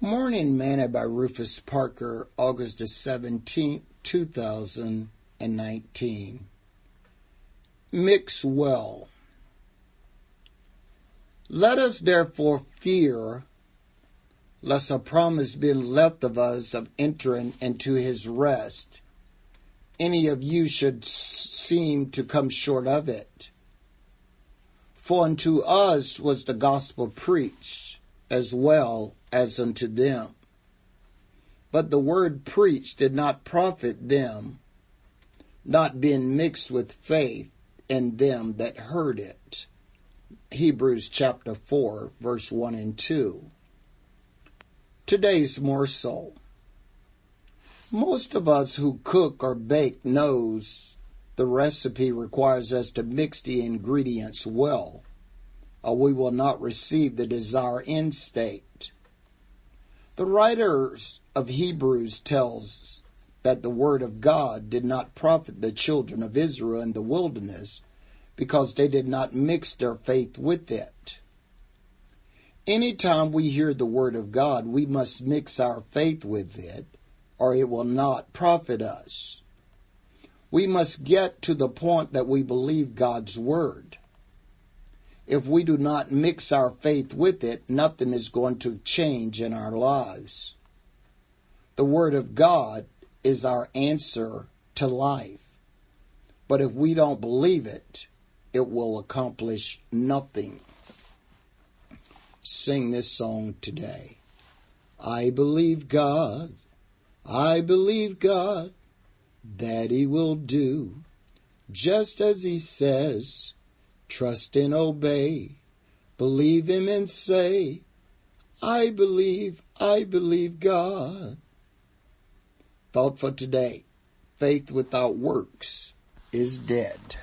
Morning Manna by Rufus Parker, August 17, 2019. Mix well. Let us therefore fear lest a promise be left of us of entering into his rest, any of you should seem to come short of it. For unto us was the gospel preached as well as unto them. But the word preached did not profit them, not being mixed with faith in them that heard it. Hebrews chapter 4 verse 1 and 2. Today's morsel. Most of us who cook or bake knows the recipe requires us to mix the ingredients well, we will not receive the desired end state. The writers of Hebrews tells that the word of God did not profit the children of Israel in the wilderness because they did not mix their faith with it. Anytime we hear the word of God, we must mix our faith with it or it will not profit us. We must get to the point that we believe God's word. If we do not mix our faith with it, nothing is going to change in our lives. The word of God is our answer to life. But if we don't believe it, it will accomplish nothing sing this song today. I believe God, I believe God that He will do just as He says. Trust and obey, believe Him and say, I believe, I believe God. Thought for today, faith without works is dead.